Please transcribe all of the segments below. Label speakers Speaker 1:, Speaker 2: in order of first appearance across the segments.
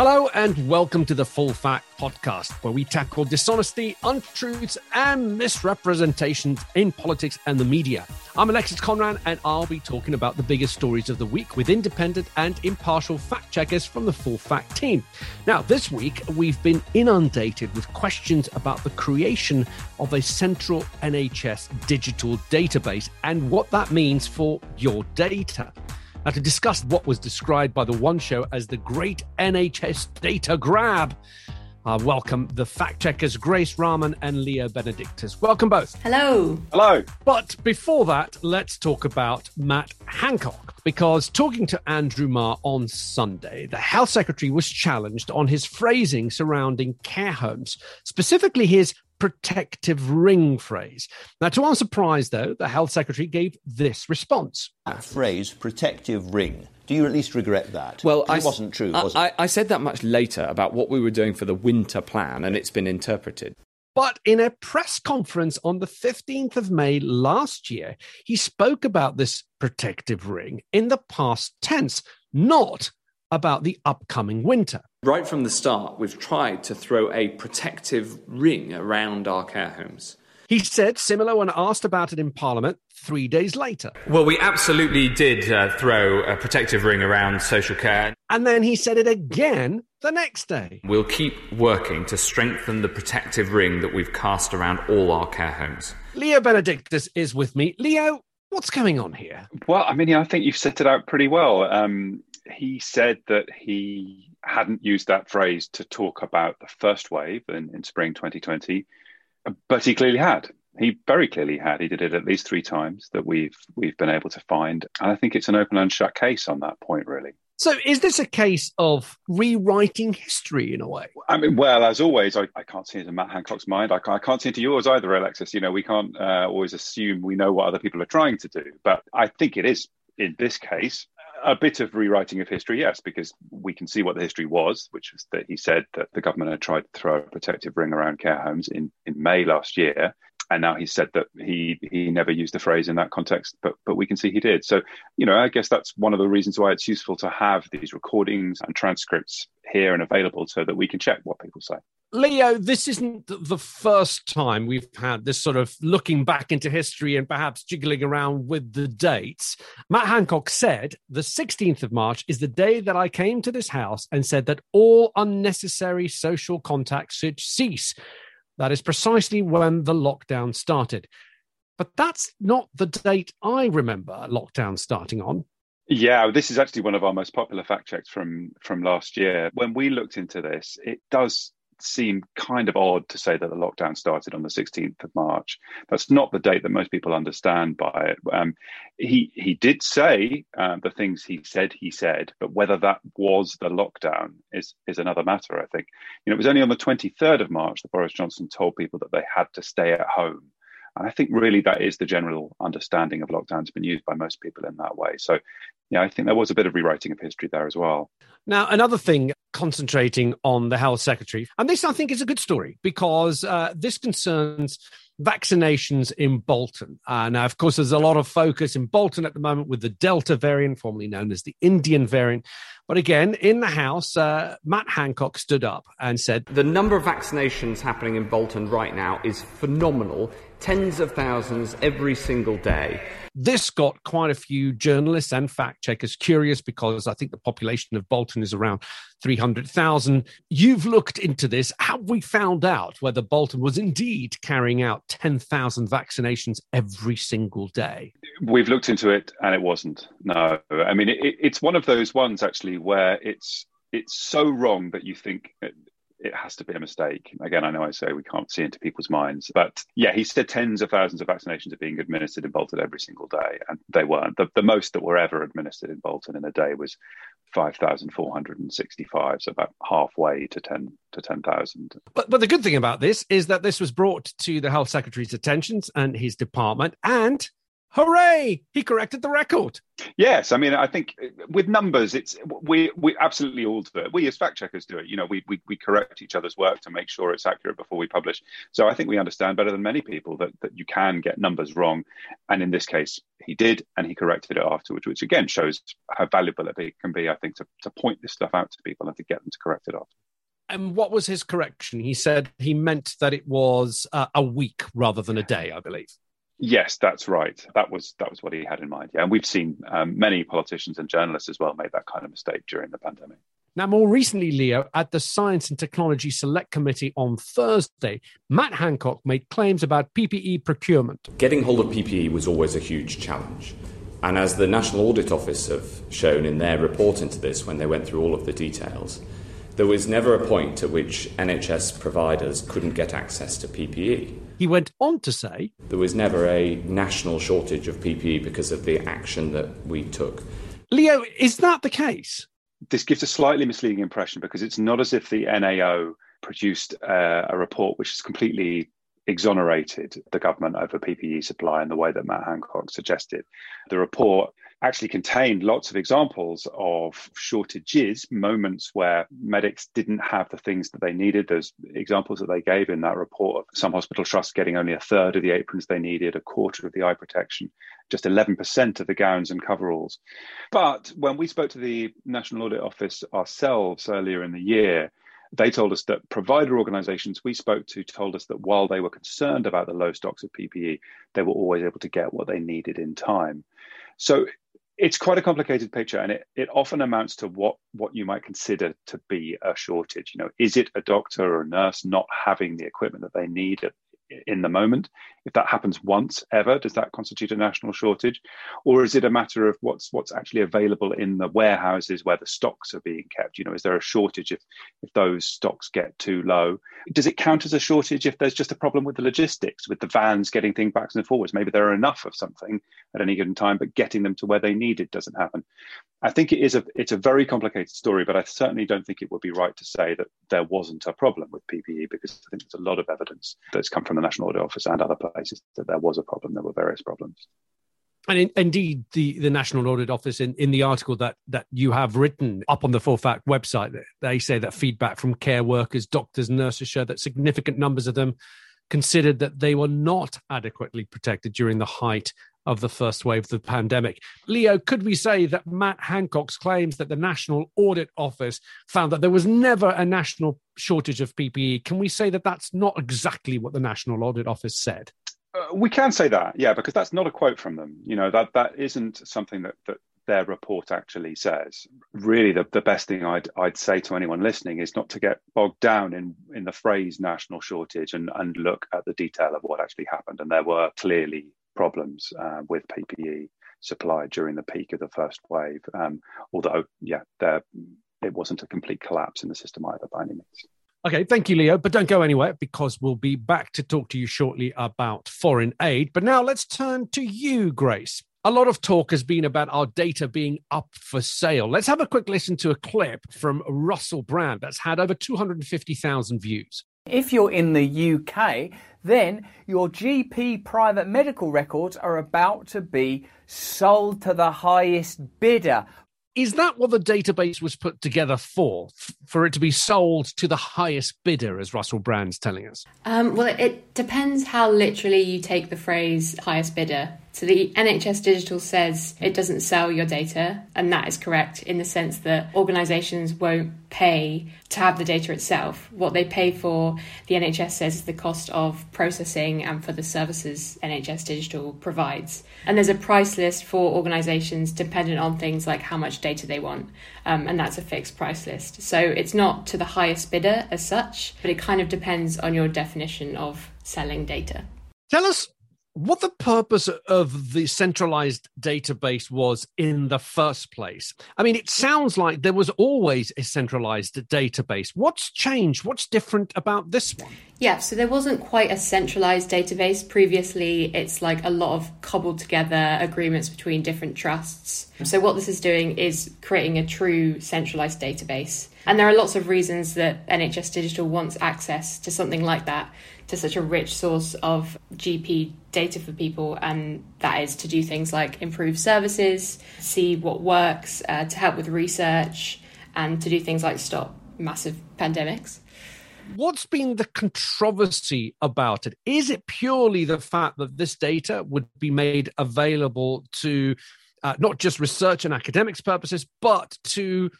Speaker 1: Hello, and welcome to the Full Fact Podcast, where we tackle dishonesty, untruths, and misrepresentations in politics and the media. I'm Alexis Conran, and I'll be talking about the biggest stories of the week with independent and impartial fact checkers from the Full Fact team. Now, this week, we've been inundated with questions about the creation of a central NHS digital database and what that means for your data. Now, to discuss what was described by the One Show as the great NHS data grab, uh, welcome the fact checkers Grace Rahman and Leo Benedictus. Welcome both.
Speaker 2: Hello.
Speaker 3: Hello.
Speaker 1: But before that, let's talk about Matt Hancock. Because talking to Andrew Marr on Sunday, the health secretary was challenged on his phrasing surrounding care homes, specifically his protective ring phrase. Now, to our surprise, though, the health secretary gave this response.
Speaker 4: That phrase, protective ring. Do you at least regret that?
Speaker 5: Well,
Speaker 4: it wasn't true,
Speaker 5: I,
Speaker 4: was
Speaker 5: I,
Speaker 4: it?
Speaker 5: I said that much later about what we were doing for the winter plan, and it's been interpreted.
Speaker 1: But in a press conference on the 15th of May last year, he spoke about this protective ring in the past tense, not about the upcoming winter.
Speaker 5: Right from the start, we've tried to throw a protective ring around our care homes.
Speaker 1: He said similar when asked about it in Parliament three days later.
Speaker 6: Well, we absolutely did uh, throw a protective ring around social care.
Speaker 1: And then he said it again the next day.
Speaker 6: We'll keep working to strengthen the protective ring that we've cast around all our care homes.
Speaker 1: Leo Benedictus is with me. Leo, what's going on here?
Speaker 3: Well, I mean, I think you've set it out pretty well. Um, he said that he hadn't used that phrase to talk about the first wave in, in spring 2020, but he clearly had. He very clearly had. He did it at least three times that we've we've been able to find, and I think it's an open and shut case on that point, really.
Speaker 1: So, is this a case of rewriting history in a way?
Speaker 3: I mean, well, as always, I, I can't see into Matt Hancock's mind. I can't, I can't see into yours either, Alexis. You know, we can't uh, always assume we know what other people are trying to do, but I think it is in this case a bit of rewriting of history, yes, because we can see what the history was, which was that he said that the government had tried to throw a protective ring around care homes in, in May last year. And now he said that he he never used the phrase in that context, but but we can see he did. So, you know, I guess that's one of the reasons why it's useful to have these recordings and transcripts here and available so that we can check what people say.
Speaker 1: Leo, this isn't the first time we've had this sort of looking back into history and perhaps jiggling around with the dates. Matt Hancock said the 16th of March is the day that I came to this house and said that all unnecessary social contact should cease. That is precisely when the lockdown started. But that's not the date I remember lockdown starting on.
Speaker 3: Yeah, this is actually one of our most popular fact checks from from last year. When we looked into this, it does seem kind of odd to say that the lockdown started on the 16th of March. That's not the date that most people understand by it. Um, he he did say uh, the things he said he said, but whether that was the lockdown is is another matter. I think you know it was only on the 23rd of March that Boris Johnson told people that they had to stay at home. And I think really that is the general understanding of lockdown. It's been used by most people in that way. So, yeah, I think there was a bit of rewriting of history there as well.
Speaker 1: Now, another thing concentrating on the health secretary, and this I think is a good story because uh, this concerns vaccinations in Bolton. Uh, now, of course, there's a lot of focus in Bolton at the moment with the Delta variant, formerly known as the Indian variant. But again, in the House, uh, Matt Hancock stood up and said
Speaker 5: The number of vaccinations happening in Bolton right now is phenomenal. Tens of thousands every single day.
Speaker 1: This got quite a few journalists and fact checkers curious because I think the population of Bolton is around 300,000. You've looked into this. Have we found out whether Bolton was indeed carrying out 10,000 vaccinations every single day?
Speaker 3: We've looked into it and it wasn't. No. I mean, it, it's one of those ones actually where it's it's so wrong that you think it has to be a mistake. Again, I know I say we can't see into people's minds, but yeah, he said tens of thousands of vaccinations are being administered in Bolton every single day, and they weren't. The, the most that were ever administered in Bolton in a day was 5,465, so about halfway to 10 to 10,000.
Speaker 1: But, but the good thing about this is that this was brought to the health secretary's attentions and his department, and Hooray! He corrected the record.
Speaker 3: Yes, I mean, I think with numbers, it's we we absolutely all do it. We as fact checkers do it. You know, we, we we correct each other's work to make sure it's accurate before we publish. So I think we understand better than many people that that you can get numbers wrong, and in this case, he did, and he corrected it afterwards, which again shows how valuable it can be. I think to to point this stuff out to people and to get them to correct it after.
Speaker 1: And what was his correction? He said he meant that it was uh, a week rather than a day, I believe.
Speaker 3: Yes, that's right. That was that was what he had in mind. Yeah, and we've seen um, many politicians and journalists as well make that kind of mistake during the pandemic.
Speaker 1: Now, more recently, Leo, at the Science and Technology Select Committee on Thursday, Matt Hancock made claims about PPE procurement.
Speaker 2: Getting hold of PPE was always a huge challenge. And as the National Audit Office have shown in their report into this when they went through all of the details, there was never a point at which NHS providers couldn't get access to PPE.
Speaker 1: He went on to say
Speaker 2: there was never a national shortage of PPE because of the action that we took.
Speaker 1: Leo, is that the case?
Speaker 3: This gives a slightly misleading impression because it's not as if the NAO produced uh, a report which is completely exonerated the government over PPE supply in the way that Matt Hancock suggested. The report actually contained lots of examples of shortages, moments where medics didn't have the things that they needed. There's examples that they gave in that report of some hospital trusts getting only a third of the aprons they needed, a quarter of the eye protection, just 11% of the gowns and coveralls. But when we spoke to the National Audit Office ourselves earlier in the year, they told us that provider organizations we spoke to told us that while they were concerned about the low stocks of PPE, they were always able to get what they needed in time. So it's quite a complicated picture and it, it often amounts to what what you might consider to be a shortage. You know is it a doctor or a nurse not having the equipment that they need? at, in the moment. If that happens once ever, does that constitute a national shortage, or is it a matter of what's what's actually available in the warehouses where the stocks are being kept? You know, is there a shortage if if those stocks get too low? Does it count as a shortage if there's just a problem with the logistics, with the vans getting things back and forwards? Maybe there are enough of something at any given time, but getting them to where they need it doesn't happen. I think it is a it's a very complicated story, but I certainly don't think it would be right to say that there wasn't a problem with PPE because I think there's a lot of evidence that's come from the National Audit Office and other places that there was a problem. There were various problems.
Speaker 1: And in, indeed, the, the National Audit Office, in, in the article that, that you have written up on the Full Fact website, they say that feedback from care workers, doctors, nurses show that significant numbers of them considered that they were not adequately protected during the height of the first wave of the pandemic. Leo, could we say that Matt Hancock's claims that the National Audit Office found that there was never a national shortage of PPE, can we say that that's not exactly what the National Audit Office said?
Speaker 3: Uh, we can say that, yeah, because that's not a quote from them. You know that that isn't something that that their report actually says. Really, the, the best thing I'd I'd say to anyone listening is not to get bogged down in in the phrase national shortage and and look at the detail of what actually happened. And there were clearly problems uh, with PPE supply during the peak of the first wave. Um, although, yeah, there it wasn't a complete collapse in the system either by any means.
Speaker 1: Okay, thank you, Leo. But don't go anywhere because we'll be back to talk to you shortly about foreign aid. But now let's turn to you, Grace. A lot of talk has been about our data being up for sale. Let's have a quick listen to a clip from Russell Brand that's had over 250,000 views.
Speaker 7: If you're in the UK, then your GP private medical records are about to be sold to the highest bidder.
Speaker 1: Is that what the database was put together for? For it to be sold to the highest bidder, as Russell Brand's telling us?
Speaker 8: Um, well, it depends how literally you take the phrase highest bidder. So the NHS Digital says it doesn't sell your data, and that is correct in the sense that organisations won't pay to have the data itself. What they pay for, the NHS says, is the cost of processing and for the services NHS Digital provides. And there's a price list for organisations dependent on things like how much data they want, um, and that's a fixed price list. So it's not to the highest bidder as such, but it kind of depends on your definition of selling data.
Speaker 1: Tell us what the purpose of the centralized database was in the first place. I mean, it sounds like there was always a centralized database. What's changed? What's different about this one?
Speaker 8: Yeah, so there wasn't quite a centralized database. Previously, it's like a lot of cobbled together agreements between different trusts. So, what this is doing is creating a true centralized database. And there are lots of reasons that NHS Digital wants access to something like that to such a rich source of GP data for people, and that is to do things like improve services, see what works, uh, to help with research, and to do things like stop massive pandemics.
Speaker 1: What's been the controversy about it? Is it purely the fact that this data would be made available to uh, not just research and academics purposes, but to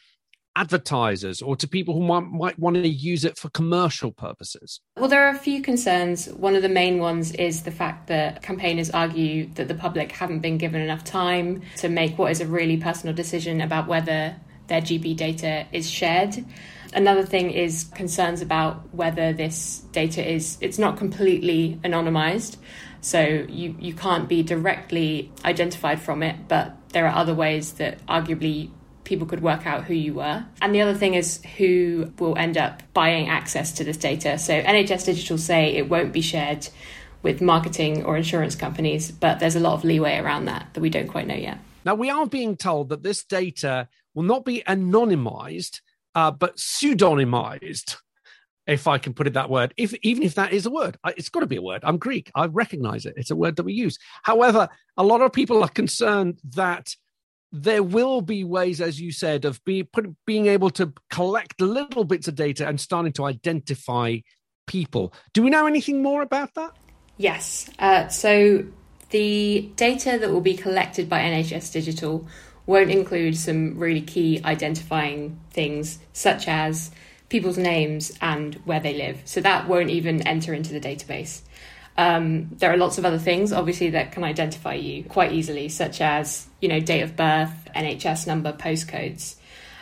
Speaker 1: advertisers or to people who might, might want to use it for commercial purposes?
Speaker 8: Well, there are a few concerns. One of the main ones is the fact that campaigners argue that the public haven't been given enough time to make what is a really personal decision about whether their GP data is shared. Another thing is concerns about whether this data is it's not completely anonymized. So you, you can't be directly identified from it, but there are other ways that arguably people could work out who you were. And the other thing is who will end up buying access to this data. So NHS Digital say it won't be shared with marketing or insurance companies, but there's a lot of leeway around that that we don't quite know yet.
Speaker 1: Now, we are being told that this data will not be anonymized, uh, but pseudonymized, if I can put it that word, if even if that is a word. It's got to be a word. I'm Greek. I recognize it. It's a word that we use. However, a lot of people are concerned that there will be ways, as you said, of be, put, being able to collect little bits of data and starting to identify people. Do we know anything more about that?
Speaker 8: Yes. Uh, so the data that will be collected by NHS Digital won't include some really key identifying things, such as people's names and where they live. So that won't even enter into the database. Um, there are lots of other things, obviously, that can identify you quite easily, such as you know date of birth, NHS number, postcodes.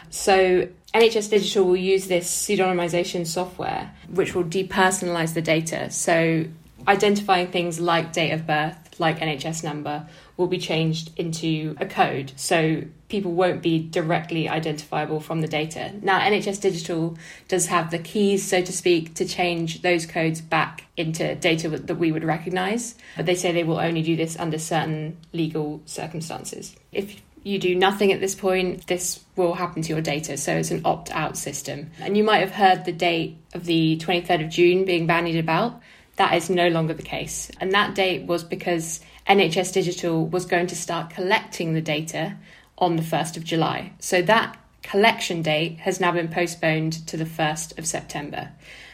Speaker 8: So NHS Digital will use this pseudonymization software, which will depersonalize the data. So identifying things like date of birth, like NHS number, will be changed into a code. So people won't be directly identifiable from the data. Now, NHS Digital does have the keys, so to speak, to change those codes back into data that we would recognize, but they say they will only do this under certain legal circumstances. If you do nothing at this point, this will happen to your data. So it's an opt out system. And you might have heard the date of the 23rd of June being bandied about. That is no longer the case. And that date was because NHS Digital was going to start collecting the data on the 1st of July. So that collection date has now been postponed to the 1st of September.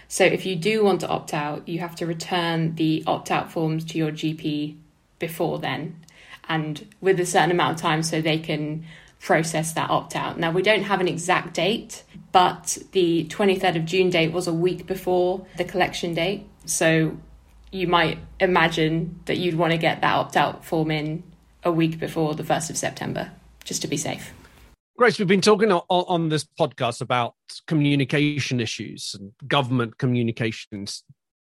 Speaker 8: So if you do want to opt out, you have to return the opt out forms to your GP before then and with a certain amount of time so they can process that opt out. Now, we don't have an exact date, but the 23rd of June date was a week before the collection date. So you might imagine that you'd want to get that opt out form in a week before the 1st of September just to be safe.
Speaker 1: Grace, we've been talking on, on this podcast about communication issues and government communications.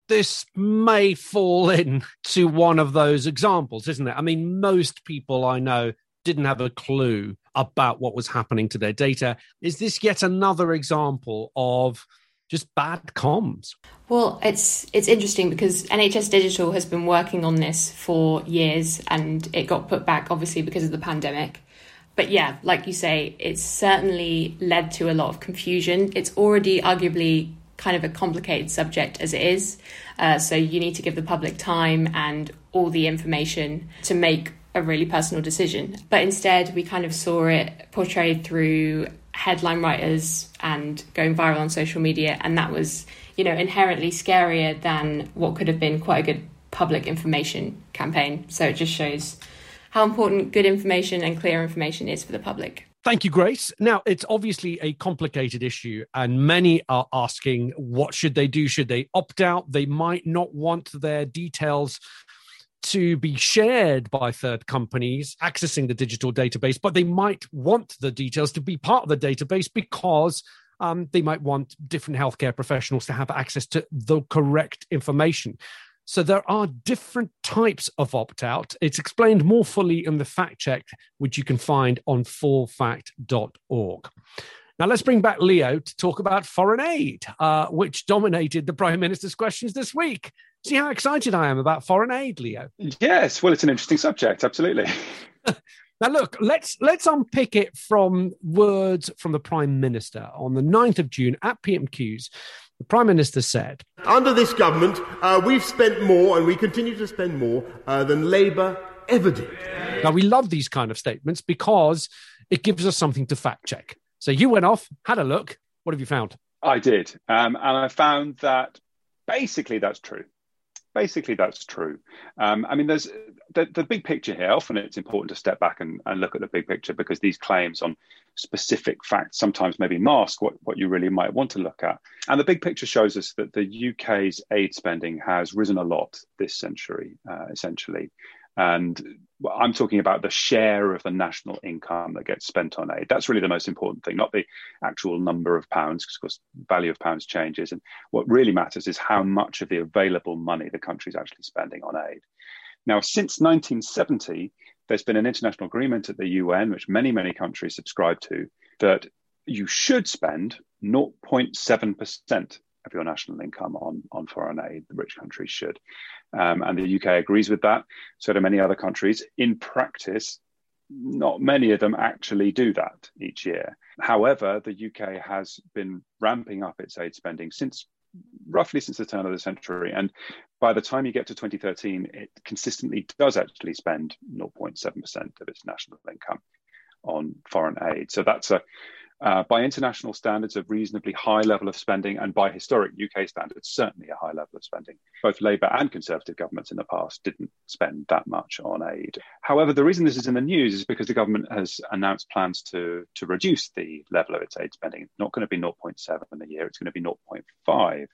Speaker 1: This may fall in to one of those examples, isn't it? I mean, most people I know didn't have a clue about what was happening to their data. Is this yet another example of just bad comms?
Speaker 8: Well, it's it's interesting because NHS Digital has been working on this for years and it got put back obviously because of the pandemic but yeah, like you say, it's certainly led to a lot of confusion. It's already arguably kind of a complicated subject as it is. Uh, so you need to give the public time and all the information to make a really personal decision. But instead, we kind of saw it portrayed through headline writers and going viral on social media. And that was, you know, inherently scarier than what could have been quite a good public information campaign. So it just shows how important good information and clear information is for the public.
Speaker 1: Thank you, Grace. Now, it's obviously a complicated issue, and many are asking what should they do? Should they opt out? They might not want their details to be shared by third companies accessing the digital database, but they might want the details to be part of the database because um, they might want different healthcare professionals to have access to the correct information. So there are different types of opt out. It's explained more fully in the fact check, which you can find on fullfact.org. Now let's bring back Leo to talk about foreign aid, uh, which dominated the Prime Minister's questions this week. See how excited I am about foreign aid, Leo?
Speaker 3: Yes, well, it's an interesting subject, absolutely.
Speaker 1: now look, let's let's unpick it from words from the Prime Minister on the 9th of June at PMQs The Prime Minister said
Speaker 9: Under this government, uh, we've spent more and we continue to spend more uh, than Labour ever did.
Speaker 1: Now, we love these kind of statements because it gives us something to fact check. So you went off, had a look. What have you found?
Speaker 3: I did. Um, and I found that basically that's true. Basically, that's true. Um, I mean, there's the, the big picture here. Often it's important to step back and, and look at the big picture because these claims on specific facts sometimes maybe mask what, what you really might want to look at. And the big picture shows us that the UK's aid spending has risen a lot this century, uh, essentially. And I'm talking about the share of the national income that gets spent on aid. That's really the most important thing, not the actual number of pounds, because of course, value of pounds changes. And what really matters is how much of the available money the country is actually spending on aid. Now, since 1970, there's been an international agreement at the UN, which many, many countries subscribe to, that you should spend 0.7% of your national income on, on foreign aid. The rich countries should. Um, and the UK agrees with that. So do many other countries. In practice, not many of them actually do that each year. However, the UK has been ramping up its aid spending since roughly since the turn of the century. And by the time you get to 2013, it consistently does actually spend 0.7% of its national income on foreign aid. So that's a uh, by international standards, a reasonably high level of spending, and by historic UK standards, certainly a high level of spending. Both Labour and Conservative governments in the past didn't spend that much on aid. However, the reason this is in the news is because the government has announced plans to, to reduce the level of its aid spending. It's not going to be 0.7 a year, it's going to be 0.5 percent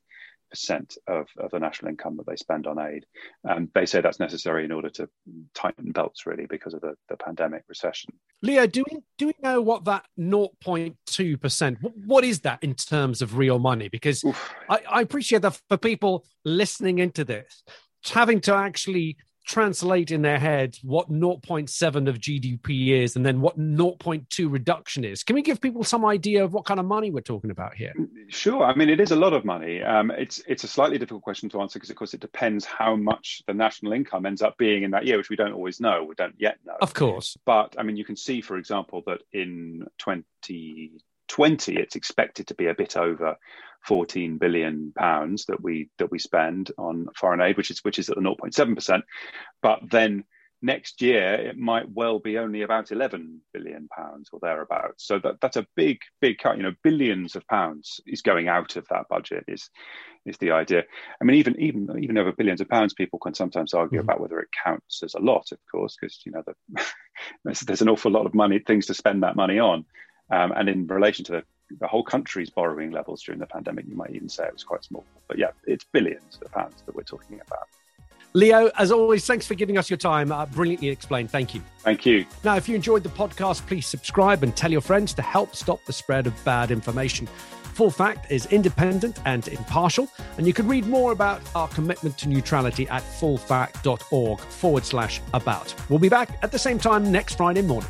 Speaker 3: of, of the national income that they spend on aid. And they say that's necessary in order to tighten belts, really, because of the, the pandemic recession.
Speaker 1: Leo, do we do we know what that 0.2 percent? What is that in terms of real money? Because I, I appreciate that for people listening into this, having to actually translate in their heads what 0.7 of GDP is and then what 0.2 reduction is. Can we give people some idea of what kind of money we're talking about here?
Speaker 3: Sure. I mean, it is a lot of money. Um, it's it's a slightly difficult question to answer because, of course, it depends how much the national income ends up being in that year, which we don't always know. We don't yet know.
Speaker 1: Of course.
Speaker 3: But I mean, you can see, for example, that in 2020, it's expected to be a bit over 14 billion pounds that we that we spend on foreign aid, which is which is at the 0.7 percent. But then next year it might well be only about 11 billion pounds or thereabouts. So that that's a big big cut. You know, billions of pounds is going out of that budget. Is is the idea? I mean, even even even over billions of pounds, people can sometimes argue mm-hmm. about whether it counts as a lot, of course, because you know the, there's, there's an awful lot of money things to spend that money on. Um, and in relation to the the whole country's borrowing levels during the pandemic, you might even say it was quite small. But yeah, it's billions of pounds that we're talking about.
Speaker 1: Leo, as always, thanks for giving us your time. Uh, brilliantly explained. Thank you.
Speaker 3: Thank you.
Speaker 1: Now, if you enjoyed the podcast, please subscribe and tell your friends to help stop the spread of bad information. Full Fact is independent and impartial, and you can read more about our commitment to neutrality at fullfact.org forward slash about. We'll be back at the same time next Friday morning.